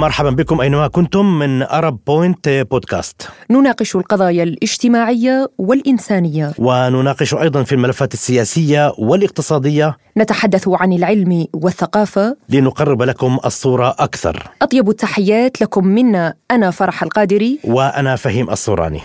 مرحبا بكم أينما كنتم من أرب بوينت بودكاست نناقش القضايا الاجتماعية والإنسانية. ونناقش أيضا في الملفات السياسية والاقتصادية. نتحدث عن العلم والثقافة. لنقرب لكم الصورة أكثر. أطيب التحيات لكم منا أنا فرح القادري. وأنا فهيم الصوراني.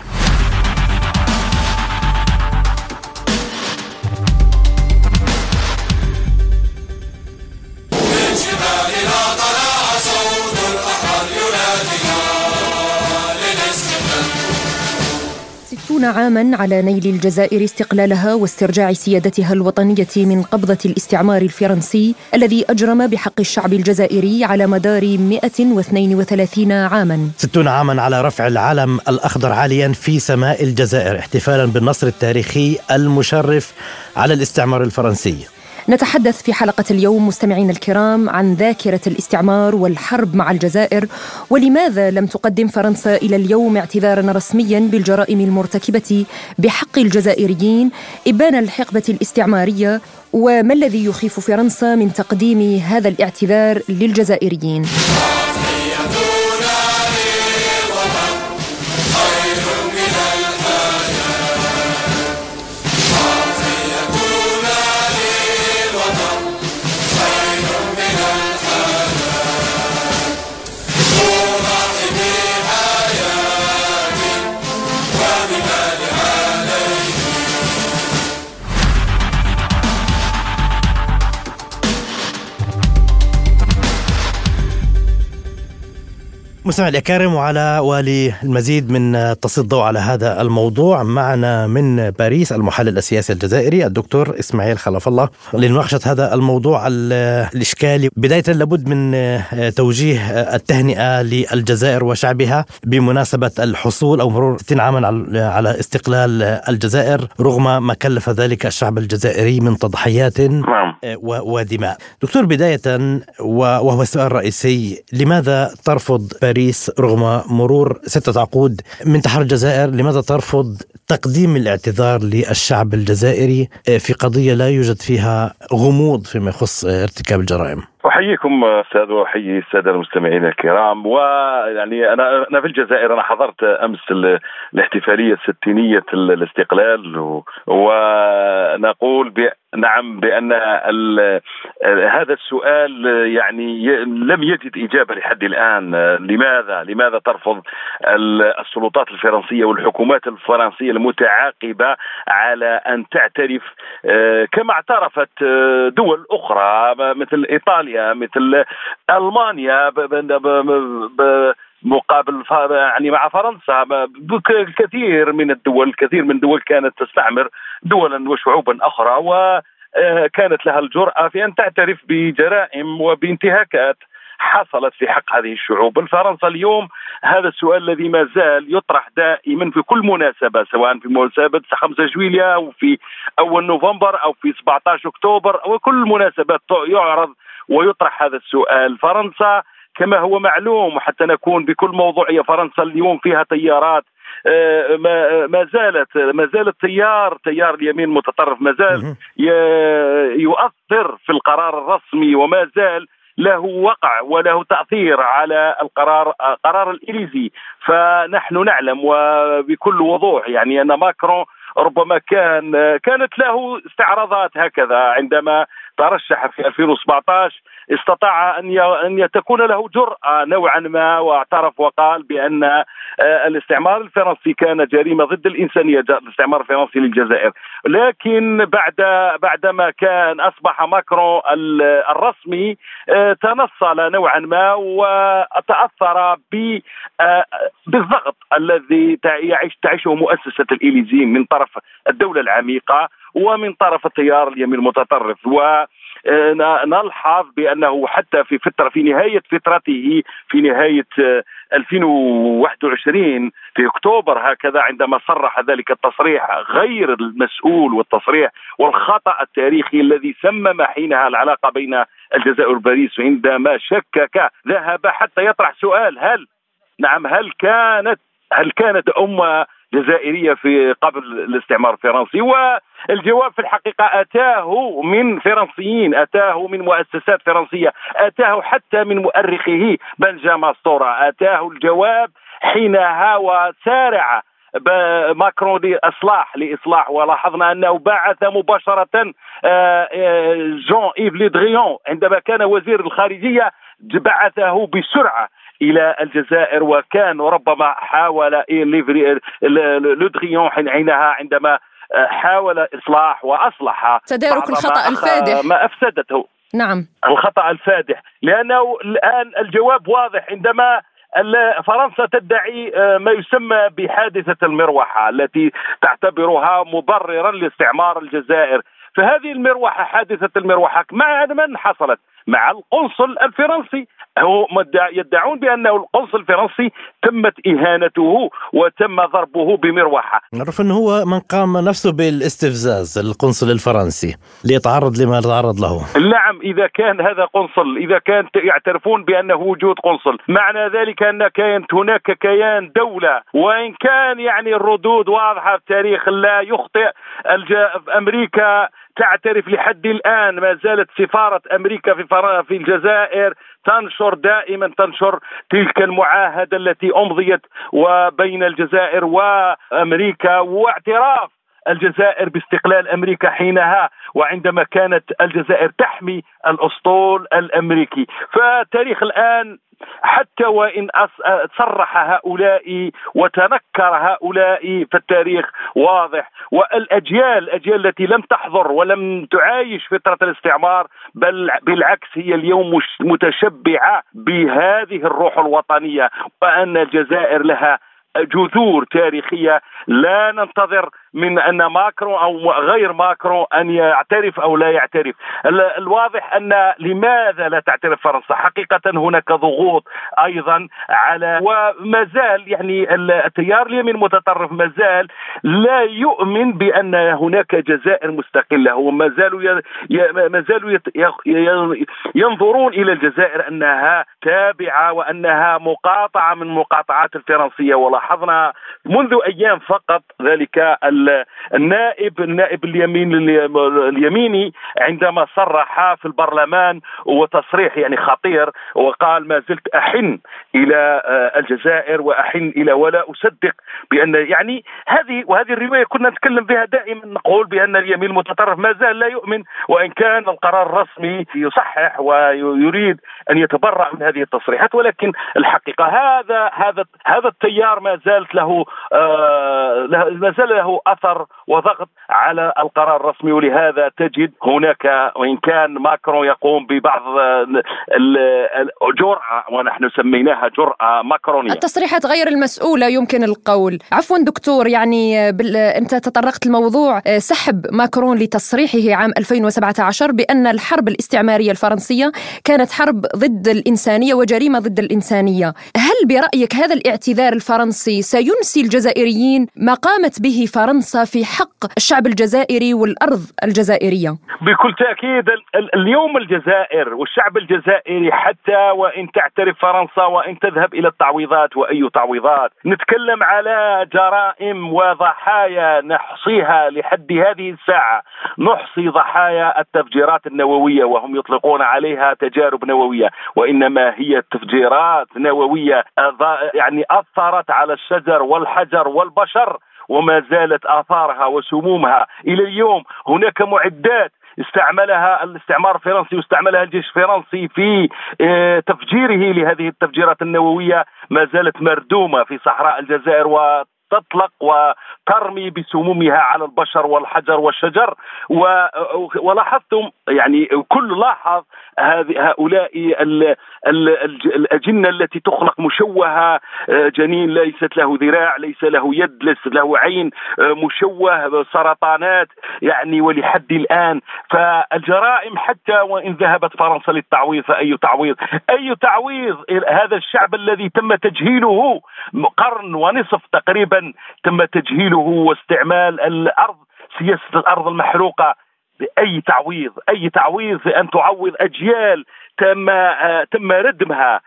ستون عاما على نيل الجزائر استقلالها واسترجاع سيادتها الوطنية من قبضة الاستعمار الفرنسي الذي أجرم بحق الشعب الجزائري على مدار 132 عاما. ستون عاما على رفع العلم الأخضر عاليا في سماء الجزائر احتفالا بالنصر التاريخي المشرف على الاستعمار الفرنسي. نتحدث في حلقة اليوم مستمعينا الكرام عن ذاكرة الاستعمار والحرب مع الجزائر ولماذا لم تقدم فرنسا إلى اليوم اعتذارا رسميا بالجرائم المرتكبة بحق الجزائريين إبان الحقبة الاستعمارية؟ وما الذي يخيف فرنسا من تقديم هذا الاعتذار للجزائريين؟ مستمع الأكارم وعلى والي المزيد من تسليط الضوء على هذا الموضوع معنا من باريس المحلل السياسي الجزائري الدكتور إسماعيل خلف الله. لمناقشة هذا الموضوع الإشكالي بداية لابد من توجيه التهنئة للجزائر وشعبها بمناسبة الحصول أو مرور 60 عاما على استقلال الجزائر رغم ما كلف ذلك الشعب الجزائري من تضحيات نعم. ودماء. دكتور بداية وهو السؤال الرئيسي لماذا ترفض باريس باريس رغم مرور ستة عقود من تحرر الجزائر لماذا ترفض تقديم الاعتذار للشعب الجزائري في قضية لا يوجد فيها غموض فيما يخص ارتكاب الجرائم؟ أحييكم أستاذ وأحيي السادة المستمعين الكرام. ويعني أنا أنا في الجزائر أنا حضرت أمس الاحتفالية الستينية الاستقلال. ونقول نعم بأن هذا السؤال يعني لم يجد إجابة لحد الآن. لماذا؟ لماذا ترفض السلطات الفرنسية والحكومات الفرنسية المتعاقبة على أن تعترف؟ كما اعترفت دول أخرى مثل إيطاليا. مثل ألمانيا مقابل يعني مع فرنسا الكثير من الدول الكثير من الدول كانت تستعمر دولا وشعوبا أخرى وكانت لها الجرأة في أن تعترف بجرائم وبانتهاكات حصلت في حق هذه الشعوب. فرنسا اليوم هذا السؤال الذي ما زال يطرح دائما في كل مناسبة سواء في مناسبة 5 جويليا أو في أول نوفمبر أو في 17 أكتوبر أو كل مناسبات يعرض ويطرح هذا السؤال. فرنسا كما هو معلوم وحتى نكون بكل موضوعية فرنسا اليوم فيها تيارات. ما ما زالت ما زال التيار تيار اليمين المتطرف ما زال يؤثر في القرار الرسمي وما زال له وقع وله تأثير على القرار قرار الإليزي. فنحن نعلم وبكل وضوح يعني أن ماكرون ربما كان كانت له استعراضات هكذا عندما ترشح في 2017 استطاع أن أن تكون له جرأة نوعا ما واعترف وقال بأن آه، الاستعمار الفرنسي كان جريمة ضد الإنسانية الاستعمار الفرنسي للجزائر. لكن بعد بعدما كان أصبح ماكرون الرسمي آه، تنصل نوعا ما وتأثر آه، بالضغط الذي يعيش تعيشه مؤسسة الإليزي من طرف الدولة العميقة ومن طرف التيار اليمين المتطرف. و نلحظ بأنه حتى في فتره في نهاية فترته في نهاية 2021 في أكتوبر هكذا عندما صرح ذلك التصريح غير المسؤول والتصريح والخطأ التاريخي الذي سمم حينها العلاقة بين الجزائر وباريس عندما شكك ذهب حتى يطرح سؤال هل نعم هل كانت هل كانت أمة جزائرية في قبل الاستعمار الفرنسي و الجواب في الحقيقة أتاه من فرنسيين أتاه من مؤسسات فرنسية أتاه حتى من مؤرخه بنجامين ستورا أتاه الجواب حينها وسارع ماكرون لإصلاح لإصلاح ولاحظنا أنه بعث مباشرة آه، آه، جون إيف لودريان عندما كان وزير الخارجية بعثه بسرعة إلى الجزائر وكان ربما حاول لودريان حينها عندما آه، حاول إصلاح وأصلح تدارك الخطأ الفادح. ما أفسدته. نعم. الخطأ الفادح. لأنه الآن الجواب واضح عندما فرنسا تدعي آه، ما يسمى بحادثة المروحة التي تعتبرها مبررا لاستعمار الجزائر. فهذه المروحة حادثة المروحة مع من حصلت؟ مع القنصل الفرنسي. هو يدعون بانه القنصل الفرنسي تمت إهانته وتم ضربه بمروحة. نعرف أنه هو من قام نفسه بالاستفزاز القنصل الفرنسي ليتعرض لما تعرض له. نعم إذا كان هذا قنصل إذا كان يعترفون بأنه وجود قنصل. معنى ذلك أن كانت هناك كيان دولة. وإن كان يعني الردود واضحة في التاريخ لا يخطئ. أمريكا تعترف لحد الآن ما زالت سفارة أمريكا في في الجزائر تنشر دائما تنشر تلك المعاهدة التي أمضيت وبين الجزائر وأمريكا واعتراف الجزائر باستقلال أمريكا حينها وعندما كانت الجزائر تحمي الأسطول الأمريكي. فالتاريخ الآن حتى وإن صرح هؤلاء وتنكر هؤلاء فالتاريخ واضح. والأجيال الاجيال التي لم تحضر ولم تعايش فترة الاستعمار بل بالعكس هي اليوم متشبعة بهذه الروح الوطنية وأن الجزائر لها جذور تاريخية لا ننتظر من أن ماكرون أو غير ماكرون أن يعترف أو لا يعترف. الواضح أن لماذا لا تعترف فرنسا؟ حقيقة هناك ضغوط أيضا على وما زال يعني التيار اليمين المتطرف ما زال لا يؤمن بأن هناك جزائر مستقلة. هو ما زالوا ما زالوا ينظرون إلى الجزائر أنها تابعة وأنها مقاطعة من مقاطعات الفرنسية. ولاحظنا منذ أيام فقط ذلك النائب النائب اليمين اليميني عندما صرح في البرلمان وتصريح يعني خطير وقال ما زلت أحن إلى آه، الجزائر وأحن إلى ولا أصدق بأن يعني هذه وهذه الرواية كنا نتكلم بها دائما نقول بأن اليمين المتطرف ما زال لا يؤمن وإن كان القرار الرسمي يصحح ويريد أن يتبرع من هذه التصريحات ولكن الحقيقة هذا هذا هذا التيار ما زالت له آه ما زال له أثر وضغط على القرار الرسمي ولهذا تجد هناك وإن كان ماكرون يقوم ببعض الجرأة ونحن سميناها جرأة ماكرونية. التصريحات غير المسؤولة يمكن القول. عفوا دكتور يعني بال... أنت تطرقت الموضوع آه، سحب ماكرون لتصريحه عام 2017 بأن الحرب الاستعمارية الفرنسية كانت حرب ضد الإنسانية وجريمة ضد الإنسانية. هل برأيك هذا الاعتذار الفرنسي سينسي الجزائريين ما قامت به فرنسا؟ في حق الشعب الجزائري والأرض الجزائرية. بكل تأكيد اليوم الجزائر والشعب الجزائري حتى وإن تعترف فرنسا وإن تذهب إلى التعويضات وأي تعويضات. نتكلم على جرائم وضحايا نحصيها لحد هذه الساعة. نحصي ضحايا التفجيرات النووية وهم يطلقون عليها تجارب نووية. وإنما هي تفجيرات نووية يعني أثرت على الشجر والحجر والبشر. وما زالت آثارها وسمومها. إلى اليوم هناك معدات استعملها الاستعمار الفرنسي واستعملها الجيش الفرنسي في آه، تفجيره لهذه التفجيرات النووية. ما زالت مردومة في صحراء الجزائر تطلق وترمي بسمومها على البشر والحجر والشجر. ولاحظتم يعني كل لاحظ هؤلاء الأجنة التي تخلق مشوهة آه، جنين ليست له ذراع ليس له يد ليس له عين آه، مشوه سرطانات يعني ولحد الآن. فالجرائم حتى وإن ذهبت فرنسا للتعويض فأي تعويض؟ أي تعويض؟ هذا الشعب الذي تم تجهيله قرن ونصف تقريبا تم تجهيله واستعمال الأرض سياسة الأرض المحروقة بأي تعويض أي تعويض في ان تعوض أجيال تم تم ردمها.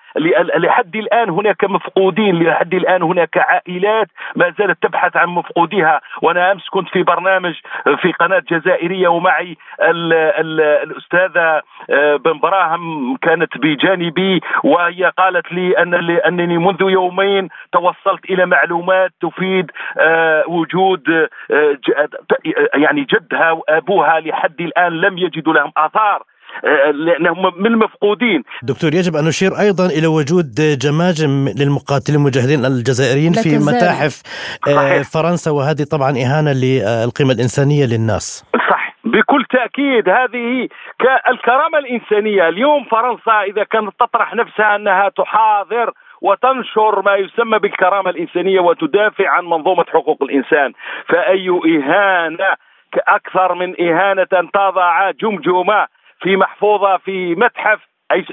لحد الآن هناك مفقودين لحد الآن هناك عائلات ما زالت تبحث عن مفقوديها. وأنا أمس كنت في برنامج في قناة جزائرية ومعي ال ال الأستاذة آه، بن براهم كانت بجانبي وهي قالت لي ان انني منذ يومين توصلت إلى معلومات تفيد آه، وجود آه، يعني جدها وأبوها لحد الآن لم يجدوا لهم آثار. لانهم من المفقودين. دكتور يجب أن نشير أيضا إلى وجود جماجم للمقاتلين المجاهدين الجزائريين في متاحف صحيح. فرنسا وهذه طبعا إهانة للقيمة الإنسانية للناس. صح. بكل تأكيد هذه الكرامه الإنسانية. اليوم فرنسا إذا كانت تطرح نفسها أنها تحاضر وتنشر ما يسمى بالكرامة الإنسانية وتدافع عن منظومة حقوق الإنسان فأي إهانة أكثر من إهانة تضع جمجمة في محفوظة في متحف.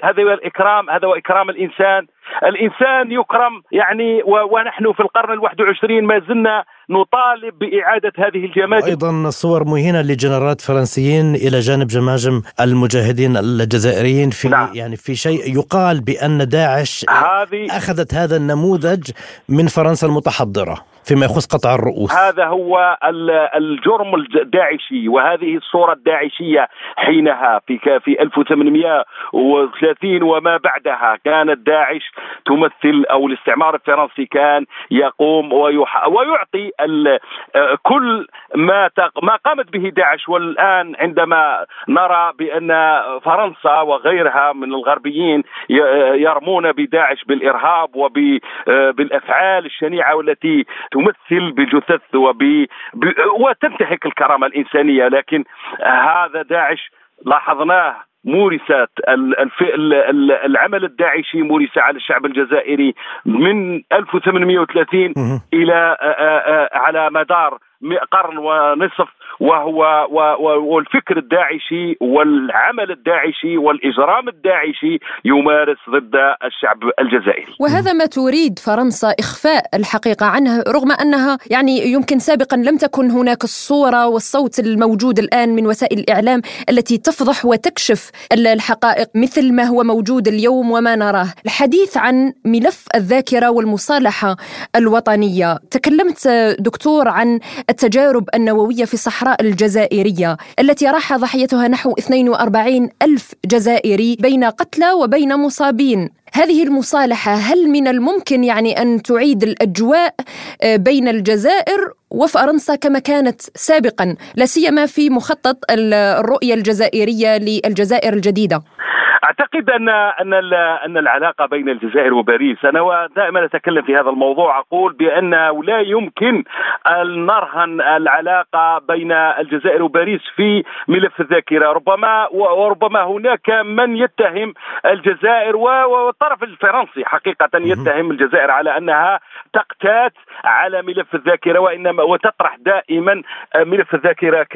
هذا هو الإكرام هذا هو إكرام الإنسان. الإنسان يكرم يعني ونحن في القرن الواحد وعشرين ما زلنا نطالب بإعادة هذه الجماجم. أيضا صور مهينة لجنرالات فرنسيين إلى جانب جماجم المجاهدين الجزائريين. في نعم. يعني في شيء يقال بأن داعش هذه أخذت هذا النموذج من فرنسا المتحضرة. فيما يخص قطع الرؤوس. هذا هو الجرم الداعشي وهذه الصورة الداعشية حينها في في 1830 وما بعدها. كانت داعش تمثل أو الاستعمار الفرنسي كان يقوم ويعطي كل ما ما قامت به داعش. والآن عندما نرى بأن فرنسا وغيرها من الغربيين يرمون بداعش بالإرهاب وبالأفعال الشنيعة والتي تمثل بجثث وب... ب... وتنتهك الكرامة الإنسانية لكن هذا داعش لاحظناه مورست العمل الداعشي مورس على الشعب الجزائري من 1830 إلى على مدار قرن ونصف وهو والفكر الداعشي والعمل الداعشي والإجرام الداعشي يمارس ضد الشعب الجزائري. وهذا ما تريد فرنسا إخفاء الحقيقة عنها رغم أنها يعني يمكن سابقا لم تكن هناك الصورة والصوت الموجود الآن من وسائل الإعلام التي تفضح وتكشف الحقائق مثل ما هو موجود اليوم وما نراه. الحديث عن ملف الذاكرة والمصالحة الوطنية، تكلمت دكتور عن التجارب النووية في الصحراء الصحراء الجزائرية التي راح ضحيتها نحو 42 ألف جزائري بين قتلى وبين مصابين. هذه المصالحة هل من الممكن يعني أن تعيد الأجواء آه، بين الجزائر وفرنسا كما كانت سابقا لا سيما في مخطط الرؤية الجزائرية للجزائر الجديدة؟ أعتقد ان أن أن العلاقة بين الجزائر وباريس أنا دائما أتكلم في هذا الموضوع أقول بانه لا يمكن أن نرهن العلاقة بين الجزائر وباريس في ملف الذاكرة. ربما وربما هناك من يتهم الجزائر والطرف الفرنسي حقيقة يتهم الجزائر على أنها تقتات على ملف الذاكرة وانما وتطرح دائما ملف الذاكرة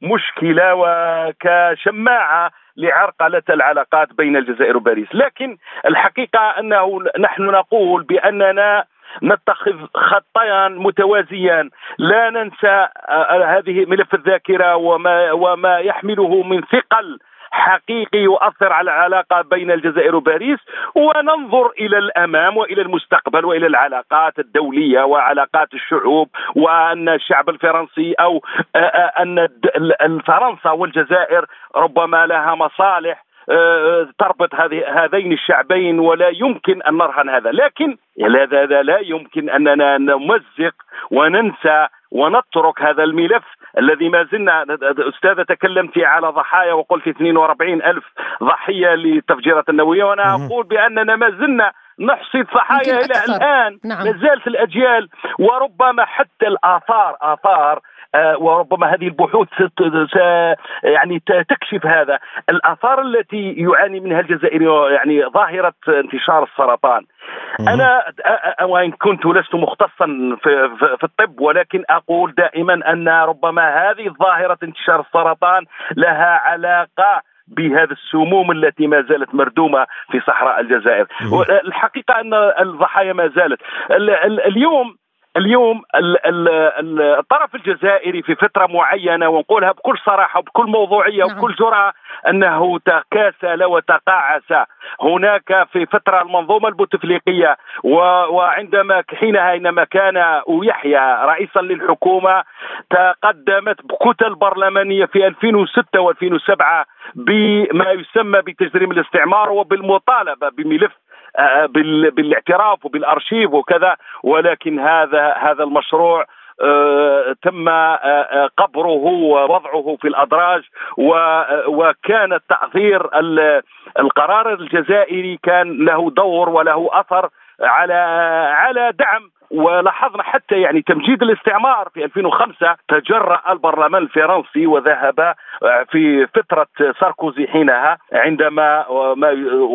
كمشكله وكشماعة لعرقلة العلاقات بين الجزائر وباريس. لكن الحقيقة أنه نحن نقول بأننا نتخذ خطيان متوازيان لا ننسى آه، هذه ملف الذاكرة وما وما يحمله من ثقل حقيقي يؤثر على العلاقة بين الجزائر وباريس وننظر إلى الأمام وإلى المستقبل وإلى العلاقات الدولية وعلاقات الشعوب وأن الشعب الفرنسي أو أن فرنسا والجزائر ربما لها مصالح تربط هذه هذين الشعبين ولا يمكن أن نرهن هذا. لكن هذا لا يمكن أننا نمزق وننسى ونترك هذا الملف الذي ما زلنا أستاذة تكلمت على ضحايا وقلت 42 ألف ضحية للتفجيرات النووية وأنا أقول بأننا ما زلنا نحصي الضحايا إلى الآن. نعم. لازالت الأجيال وربما حتى الآثار آثار آه، وربما هذه البحوث يعني تكشف هذا. الآثار التي يعاني منها الجزائر يعني ظاهرة انتشار السرطان. أنا وإن كنت لست مختصا في, في الطب ولكن أقول دائما أن ربما هذه ظاهرة انتشار السرطان لها علاقة بهذه السموم التي ما زالت مردومة في صحراء الجزائر. الحقيقة أن الضحايا ما زالت. اليوم اليوم الطرف الجزائري في فترة معينة ونقولها بكل صراحة وبكل موضوعية نعم. وبكل جرأة أنه تكاسل وتقاعس هناك في فترة المنظومة البوتفليقية وعندما حينها حينما كان يحيى رئيسا للحكومة تقدمت بكتل برلمانية في 2006 و2007 بما يسمى بتجريم الاستعمار وبالمطالبة بملف بالاعتراف وبالارشيف وكذا ولكن هذا هذا المشروع آه، تم آه، قبره ووضعه في الأدراج وكان التأثير القرار الجزائري كان له دور وله أثر على على دعم ولاحظنا حتى يعني تمجيد الاستعمار في 2005 تجرأ البرلمان الفرنسي وذهب آه، في فترة ساركوزي حينها عندما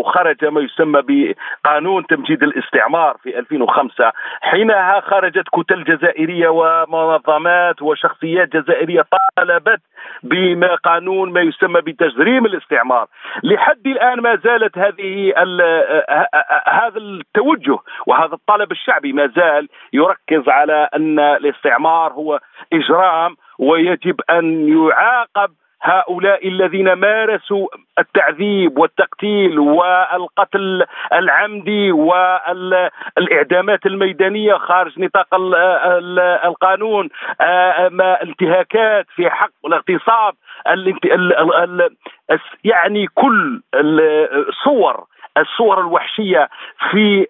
خرج ما يسمى بقانون تمجيد الاستعمار في 2005 حينها خرجت كتل جزائرية ومنظمات وشخصيات جزائرية طالبت بما قانون ما يسمى بتجريم الاستعمار. لحد الآن ما زالت هذه آه، آه، هذا التوجه وهذا الطلب الشعبي ما زال يركز على أن الاستعمار هو إجرام ويجب أن يعاقب هؤلاء الذين مارسوا التعذيب والتقتيل والقتل العمدي والإعدامات الميدانية خارج نطاق القانون الانتهاكات في حق الاغتصاب يعني كل الصور الصور الوحشية في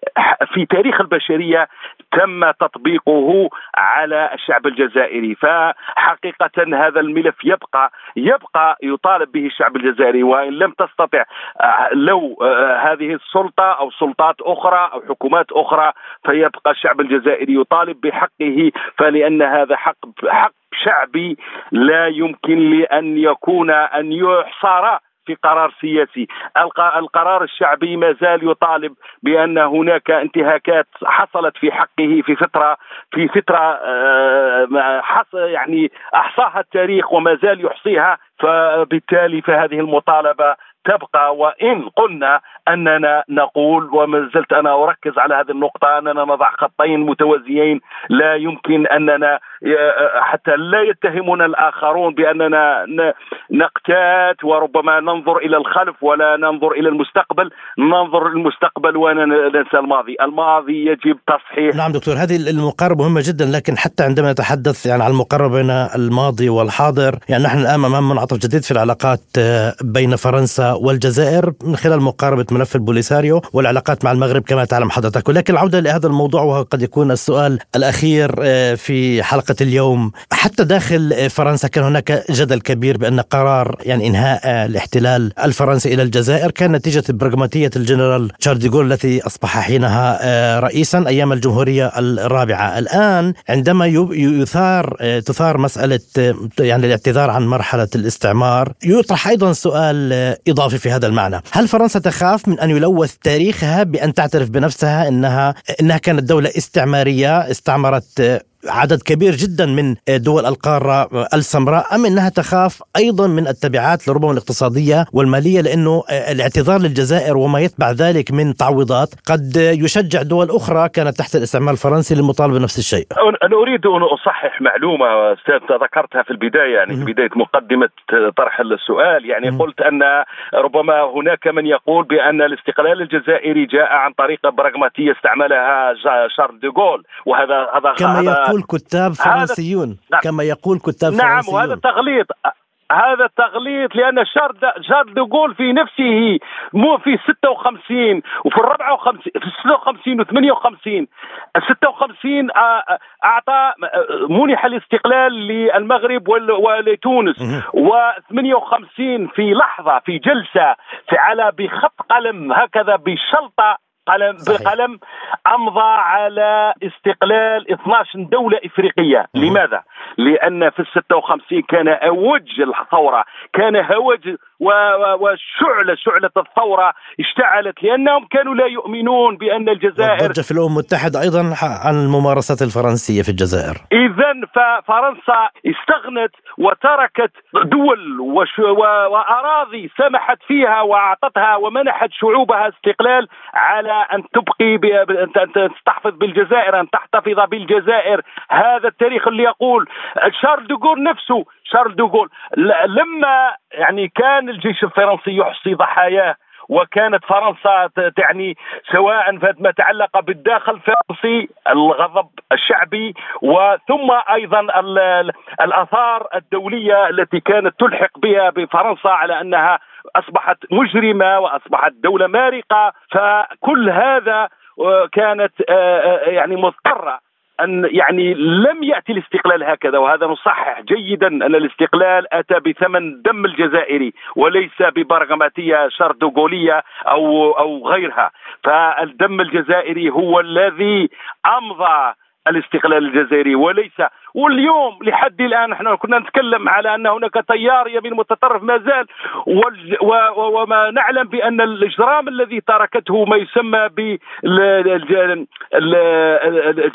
في تاريخ البشرية تم تطبيقه على الشعب الجزائري. فحقيقة هذا الملف يبقى يبقى يطالب به الشعب الجزائري وإن لم تستطع آه، لو آه، هذه السلطة أو سلطات أخرى أو حكومات أخرى فيبقى الشعب الجزائري يطالب بحقه. فلأن هذا حق حق شعبي لا يمكن لأن يكون أن يحصر في قرار سياسي. القرار الشعبي ما زال يطالب بأن هناك انتهاكات حصلت في حقه في فتره في فتره آه، يعني أحصاها التاريخ وما زال يحصيها. فبالتالي فهذه المطالبة تبقى. وإن قلنا أننا نقول وما زلت أنا أركز على هذه النقطة أننا نضع خطين متوازيين لا يمكن أننا حتى لا يتهمنا الآخرون بأننا نقتات وربما ننظر إلى الخلف ولا ننظر إلى المستقبل. ننظر المستقبل وننسى الماضي. الماضي يجب تصحيح. نعم دكتور هذه المقاربة مهمة جدا لكن حتى عندما نتحدث يعني عن المقاربة بين الماضي والحاضر يعني نحن الآن أمام منعطف جديد في العلاقات بين فرنسا والجزائر من خلال مقاربة ملف البوليساريو والعلاقات مع المغرب كما تعلم حضرتك. ولكن العودة لهذا الموضوع وهو قد يكون السؤال الأخير في اليوم. حتى داخل فرنسا كان هناك جدل كبير بأن قرار يعني إنهاء الاحتلال الفرنسي إلى الجزائر كان نتيجة براغماتية الجنرال تشارل ديغول الذي أصبح حينها آه، رئيسا أيام الجمهورية الرابعة. الآن عندما يثار آه، تثار مسألة آه، يعني الاعتذار عن مرحلة الاستعمار يطرح أيضا سؤال إضافي في هذا المعنى. هل فرنسا تخاف من أن يلوث تاريخها بأن تعترف بنفسها أنها إنها كانت دولة استعمارية استعمرت عدد كبير جدا من دول القارة السمراء أم أنها تخاف أيضا من التبعات لربما الاقتصادية والمالية؟ لأنه الاعتذار للجزائر وما يتبع ذلك من تعويضات قد يشجع دول أخرى كانت تحت الاستعمار الفرنسي للمطالبة بنفس الشيء. أنا أريد أن أصحح معلومة أستاذ ذكرتها في البداية يعني في بداية مقدمة طرح السؤال. يعني قلت أن ربما هناك من يقول بأن الاستقلال الجزائري جاء عن طريقة براغماتية استعملها شارل ديغول وهذا هذا كما يقول يقول كتاب فرنسيون نعم. كما يقول كتاب نعم فرنسيون. نعم وهذا تغليط. هذا تغليط لأن شارل دوغول في نفسه مو في 56 وفي 54 في 56 و 58 ال 56 أعطى منح الاستقلال للمغرب ولتونس. و 58 في لحظة في جلسة في على بخط قلم هكذا بشلطة قلم صحيح. بقلم أمضى على استقلال 12 دولة إفريقية مم. لماذا لأن في ال 56 كان أوج الثورة كان هوج وشعلة شعلة الثورة اشتعلت لأنهم كانوا لا يؤمنون بأن الجزائر في الأمم المتحدة أيضا عن الممارسات الفرنسية في الجزائر. إذا ففرنسا استغنت وتركت دول وش وأراضي سمحت فيها وأعطتها ومنحت شعوبها استقلال على أن تبقي أن تحتفظ بالجزائر أن تحتفظ بالجزائر. هذا التاريخ اللي يقول شارل دوغول نفسه. شارل دوغول لما يعني كان الجيش الفرنسي يحصي ضحاياه وكانت فرنسا تعني سواء ما تعلق بالداخل الفرنسي الغضب الشعبي وثم أيضا الآثار الدولية التي كانت تلحق بها بفرنسا على أنها أصبحت مجرمة وأصبحت دولة مارقة. فكل هذا آه، كانت آه، آه، يعني مضطرة أن يعني لم يأتي الاستقلال هكذا وهذا نصحح جيدا أن الاستقلال أتى بثمن دم الجزائري وليس ببرغماتية شردوغوليه أو أو غيرها. فالدم الجزائري هو الذي أمضى الاستقلال الجزائري وليس. واليوم لحد الآن إحنا كنا نتكلم على أن هناك تيار يمين متطرف ما زال وما نعلم بأن الإجرام الذي تركته ما يسمى ب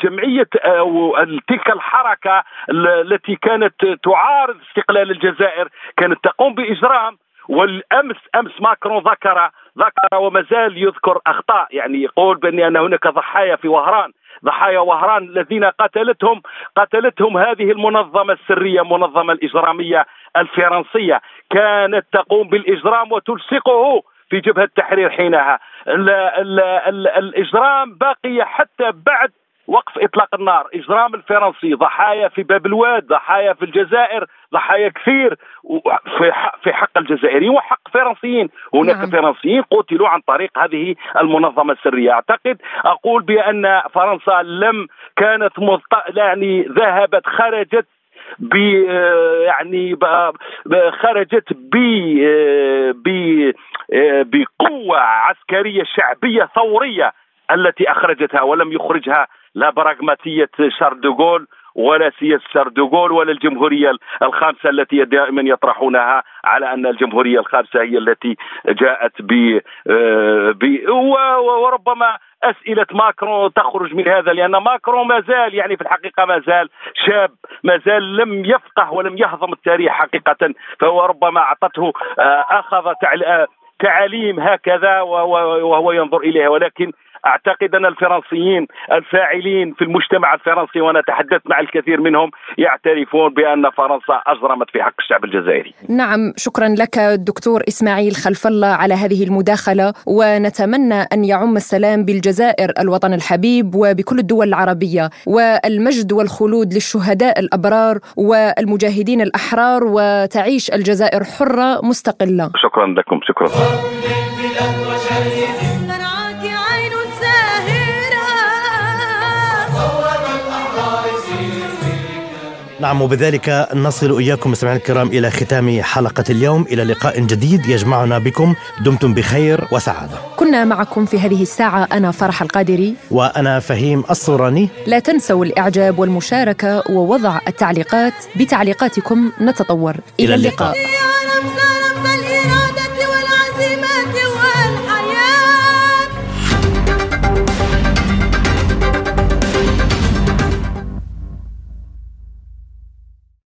جمعيه أو تلك الحركة التي كانت تعارض استقلال الجزائر كانت تقوم بإجرام. والأمس أمس ماكرون ذكر ذكر وما زال يذكر أخطاء. يعني يقول بأن هناك ضحايا في وهران. ضحايا وهران الذين قتلتهم قتلتهم هذه المنظمة السرية المنظمة الإجرامية الفرنسية. كانت تقوم بالإجرام وتلصقه في جبهة التحرير حينها. ال ال ال الإجرام باقي حتى بعد وقف إطلاق النار إجرام الفرنسي ضحايا في باب الواد ضحايا في الجزائر ضحايا كثير في حق, في حق الجزائريين وحق فرنسيين. هناك نعم. فرنسيين قتلوا عن طريق هذه المنظمة السرية. أعتقد أقول بأن فرنسا لم كانت مست... يعني ذهبت خرجت ب يعني خرجت ب ب بقوة عسكرية شعبية ثورية. التي أخرجتها ولم يخرجها لا براغماتية شارل دوغول ولا سياسه شارل دوغول ولا الجمهورية الخامسة التي دائما يطرحونها على أن الجمهورية الخامسة هي التي جاءت ب وربما أسئلة ماكرون تخرج من هذا لأن ماكرون ما زال يعني في الحقيقة ما زال شاب ما زال لم يفقه ولم يهضم التاريخ حقيقة فهو ربما أعطته آه، أخذ تعاليم هكذا وهو ينظر إليها ولكن أعتقد أن الفرنسيين الفاعلين في المجتمع الفرنسي وأنا تحدثت مع الكثير منهم يعترفون بأن فرنسا أجرمت في حق الشعب الجزائري. نعم شكرا لك دكتور إسماعيل خلف الله على هذه المداخلة ونتمنى أن يعم السلام بالجزائر الوطن الحبيب وبكل الدول العربية والمجد والخلود للشهداء الأبرار والمجاهدين الأحرار وتعيش الجزائر حرة مستقلة. شكرا لكم شكرا. نعم وبذلك نصل إياكم مستمعينا الكرام إلى ختام حلقة اليوم. إلى لقاء جديد يجمعنا بكم. دمتم بخير وسعادة. كنا معكم في هذه الساعة أنا فرح القادري. وأنا فهيم الصوراني. لا تنسوا الإعجاب والمشاركة ووضع التعليقات. بتعليقاتكم نتطور. إلى اللقاء, اللقاء.